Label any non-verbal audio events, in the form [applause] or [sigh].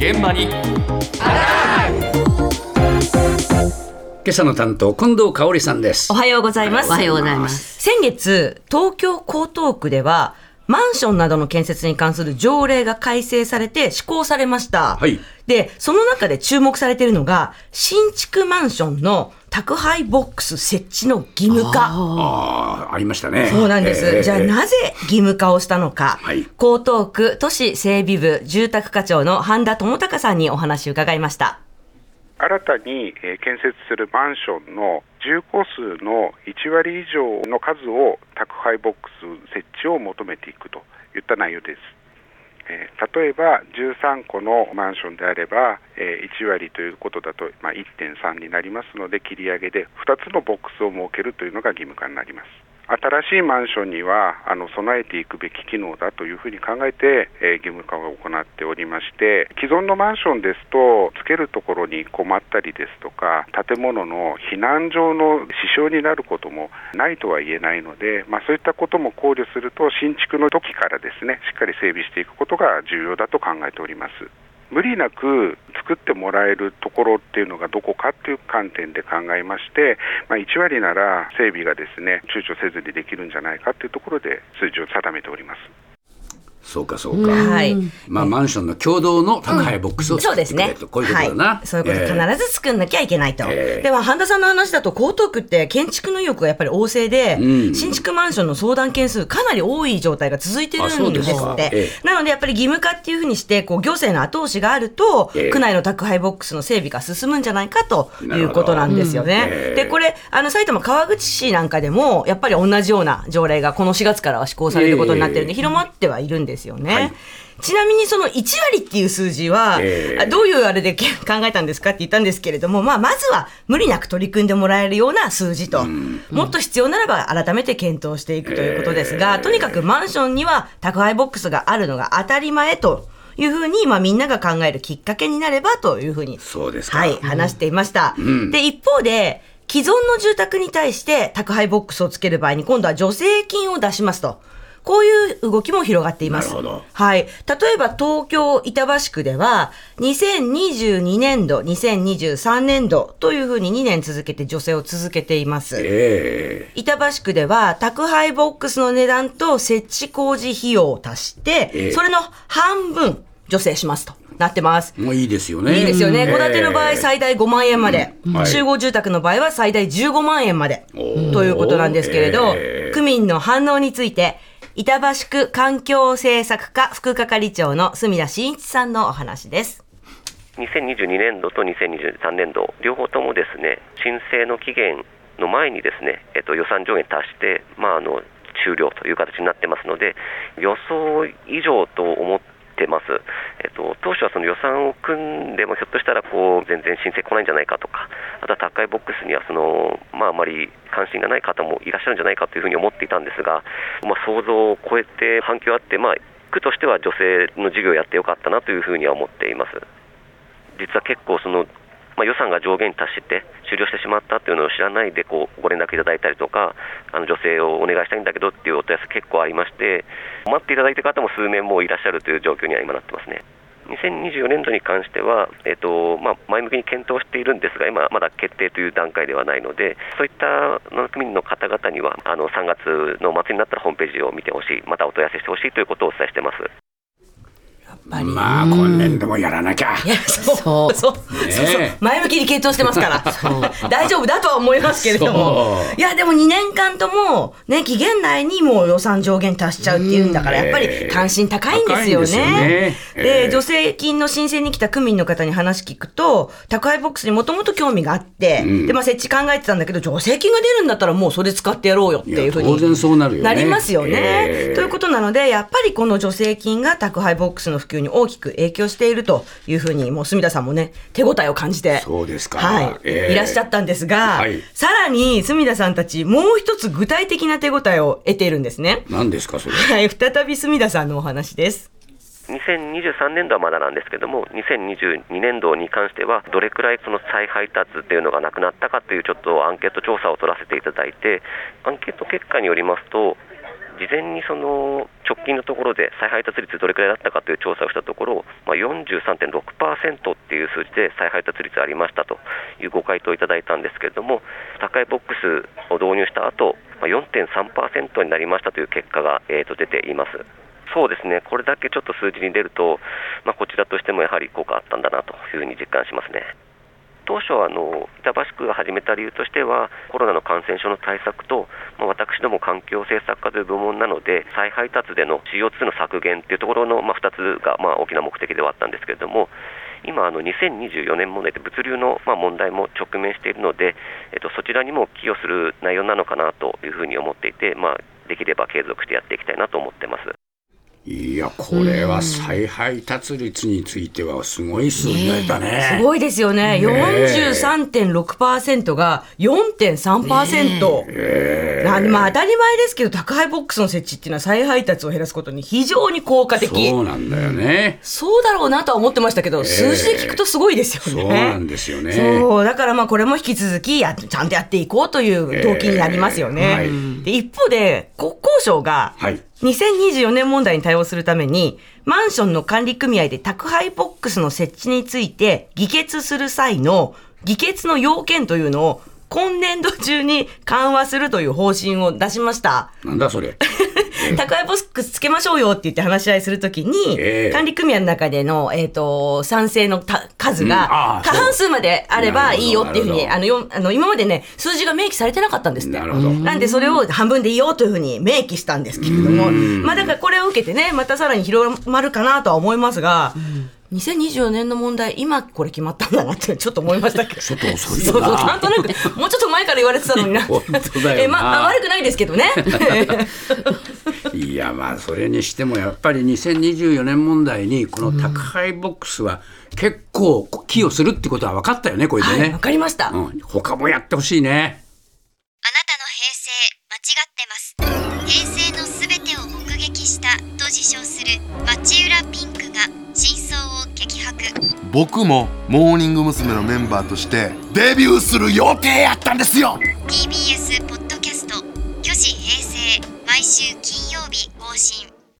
現場に今朝の担当近藤香織さんですおはようございます。おはようございます。先月、東京江東区では、マンションなどの建設に関する条例が改正されて施行されました。はいで、その中で注目されているのが、新築マンションの宅配ボックス設置の義務化。ああありましたねそうなんです。ええじゃあなぜ義務化をしたのか。はい江東区都市整備部住宅課長の半田智隆さんにお話を伺いました。新たにえー建設するマンションの住戸数の1割以上の数を宅配ボックス設置を求めていくといった内容です。え例えば13個のマンションであれば、え1割ということだと、ま、1.3になりますので切り上げで2つのボックスを設けるというのが義務化になります。新しいマンションにはあの備えていくべき機能だというふうに考えて、え義務化を行っておりまして既存のマンションですとつけるところに困ったりですとか建物の避難上の支障になることもないとは言えないので、まあ、そういったことも考慮すると新築の時からですねしっかり整備していくことが重要だと考えております。無理なく作ってもらえるところっていうのがどこかっていう観点で考えまして、まあ、1割なら整備がですね躊躇せずにできるんじゃないかっていうところで数字を定めております。そうかそうか、はい。まあマンションの共同の宅配ボックスをそうですね。作ってくれと、。こういうことだな、はい、そういうこと、ええ。必ず作んなきゃいけないと。ええ。では、半田さんの話だと、江東区って建築の意欲がやっぱり旺盛で、うん。新築マンションの相談件数、かなり多い状態が続いてるんでですすって。か。えなので、やっぱり義務化っていうふうにして、こう行政の後押しがあると、ええ。区内の宅配ボックスの整備が進むんじゃないかということなんですよね。うん。ええ。で、これ、あの、埼玉川口市なんかでも、やっぱり同じような条例がこの4月からは施行されることになってるんで、ええ。広まってはいるんですよね。はい。ちなみにその1割っていう数字は、ええ。あどういうあれでけ [laughs] 考えたんですかって言ったんですけれども、まあ、まずは無理なく取り組んでもらえるような数字と、もっと必要ならば改めて検討していくということですが、とにかくマンションには宅配ボックスがあるのが当たり前と。いうふうに、まあ、みんなが考えるきっかけになればというふうに、そうですか。はい、話していました。ん。で、一方で、既存の住宅に対して宅配ボックスをつける場合に今度は助成金を出しますと。こういう動きも広がっています。なるほど。はい。例えば東京板橋区では、2022年度、2023年度というふうに2年続けて助成を続けています。え板橋区では、宅配ボックスの値段と設置工事費用を足して、ええ。それの半分助成しますと。なってます。えもういいですよね。いいですよね。ええ。戸建ての場合最大5万円まで、うん。はい。集合住宅の場合は最大15万円まで。ということなんですけれど、ええ。区民の反応について、板橋区環境政策課副係長の住田真一さんのお話です。2022年度と2023年度、両方ともですね申請の期限の前にですね、えっと、予算上限達して、まあ、あの終了という形になってますので、予想以上と思ってます、えっと、当初はその予算を組んでも、ひょっとしたらこう全然申請来ないんじゃないかとか、あとは宅配ボックスにはその、まあ、あまり関心がない方もいらっしゃるんじゃないかというふうに思っていたんですが、まあ、想像を超えて反響あって、まあ、区としては女性の事業をやってよかったなというふうには思っています。実は結構その、まあ、予算が上限に達して終了してしまったというのを知らないでこうご連絡いただいたりとかあの女性をお願いしたいんだけどっていうお問い合わせ結構ありまして待っていただいてる方も数名もういらっしゃるという状況には今なってますね。2024年度に関しては、えっとまあ、前向きに検討しているんですが、今、まだ決定という段階ではないので、そういった区民の方々には、あの3月の末になったらホームページを見てほしい、またお問い合わせしてほしいということをお伝えしてます。まあ今年度もやらなきゃ。いや、そう、そう。そう、そうそう。ねえ前向きに検討してますから、[laughs] 大丈夫だとは思いますけれども。いや、でも2年間とも、ね、期限内にもう予算上限達しちゃうっていうんだから、やっぱり関心高いんですよね。で、え助成金の申請に来た区民の方に話聞くと、宅配ボックスにもともと興味があって、ん。で、まあ設置考えてたんだけど、助成金が出るんだったらもうそれ使ってやろうよっていうふうに。当然そうなるよね。なりますよね。ええ。ということなので、やっぱりこの助成金が宅配ボックスの普及に大きく影響しているというふうに、もう住田さんもね、手応えを感じて、そうですかはい、ええいらっしゃったんですが、はいさらに住田さんたち、もう一つ具体的な手応えを得ているんですね。何ですかそれはい、再び住田さんのお話です。2023年度はまだなんですけども、2022年度に関しては、どれくらいその再配達っていうのがなくなったかというちょっとアンケート調査を取らせていただいて、アンケート結果によりますと、事前にその直近のところで再配達率どれくらいだったかという調査をしたところ、まあ、43.6%っていう数字で再配達率ありましたというご回答いただいたんですけれども、宅配ボックスを導入した後、まあ、4.3%になりましたという結果が、えー、と出ています。そうですね、これだけちょっと数字に出ると、まあ、こちらとしてもやはり効果あったんだなというふうに実感しますね。当初はあの板橋区が始めた理由としては、コロナの感染症の対策と、まあ、私ども環境政策課という部門なので、再配達での CO2 の削減というところの、まあ、2つがまあ大きな目的ではあったんですけれども、今、あの2024年問題で物流のまあ問題も直面しているので、えっと、そちらにも寄与する内容なのかなというふうに思っていて、まあ、できれば継続してやっていきたいなと思ってます。いや、これは再配達率についてはすごい数字だね。すごいですよね。ね43.6%が4.3%。ねまあ当たり前ですけど、宅配ボックスの設置っていうのは再配達を減らすことに非常に効果的。そうなんだよね。そうだろうなとは思ってましたけど、数字で聞くとすごいですよね。そうなんですよね。そう。だからまあこれも引き続きや、ちゃんとやっていこうという動機になりますよね。はい、で一方で、国交省が、はい2024年問題に対応するために、マンションの管理組合で宅配ボックスの設置について議決する際の議決の要件というのを今年度中に緩和するという方針を出しました。なんだそれ。[laughs] 宅配ボックスつけましょうよって言って話し合いするときに、えー、管理組合の中での、えっ、ー、と、賛成の数が、過半数まであればいいよっていうふうに、あの、よあの今までね、数字が明記されてなかったんですって。な。なんでそれを半分でいいよというふうに明記したんですけれども、まあだからこれを受けてね、またさらに広まるかなとは思いますが、2024年の問題、今これ決まったんだなってちょっと思いましたけど。ちょっと遅いそうそう、なんとなく、もうちょっと前から言われてたのにな。[laughs] え、まあ、悪くないですけどね。[laughs] いや、まあ、それにしても、やっぱり2024年問題に、この宅配ボックスは、結構寄与するってことは分かったよね、これでね。はい、分かりました。うん。他もやってほしいね。あなたの平成、間違ってます。平成のすべてを目撃したと自称する町浦ピンクが真相を激白僕もモーニング娘。のメンバーとしてデビューする予定やったんですよ TBS ポッドキャスト「虚子平成」毎週金曜日更新。